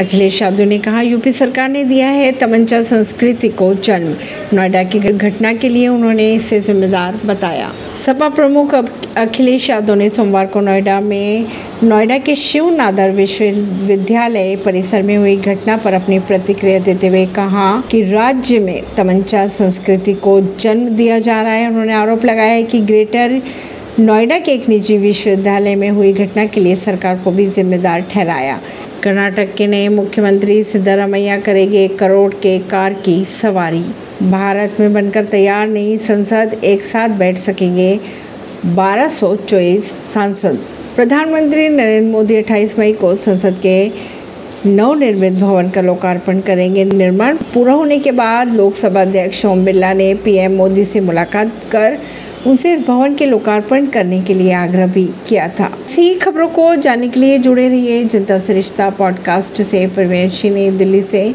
अखिलेश यादव ने कहा, यूपी सरकार ने दिया है तमंचा संस्कृति को जन्म। नोएडा की घटना के लिए उन्होंने इसे जिम्मेदार बताया। सपा प्रमुख अखिलेश यादव ने सोमवार को नोएडा में, नोएडा के शिव नादर विश्वविद्यालय परिसर में हुई घटना पर अपनी प्रतिक्रिया देते हुए कहा कि राज्य में तमंचा संस्कृति को जन्म दिया जा रहा है। उन्होंने आरोप लगाया है कि ग्रेटर नोएडा के एक निजी विश्वविद्यालय में हुई घटना के लिए सरकार को भी जिम्मेदार ठहराया। कर्नाटक के नए मुख्यमंत्री सिद्धरामैया करेंगे एक करोड़ के कार की सवारी। भारत में बनकर तैयार नहीं संसद एक साथ बैठ सकेंगे बारह सौ चौबीस सांसद। प्रधानमंत्री नरेंद्र मोदी 28 मई को संसद के नवनिर्मित भवन का लोकार्पण करेंगे। निर्माण पूरा होने के बाद लोकसभा अध्यक्ष ओम बिरला ने पीएम मोदी से मुलाकात कर उनसे इस भवन के लोकार्पण करने के लिए आग्रह भी किया था। सही खबरों को जानने के लिए जुड़े रहिए जनता सरिश्ता पॉडकास्ट से। परवेश ने दिल्ली से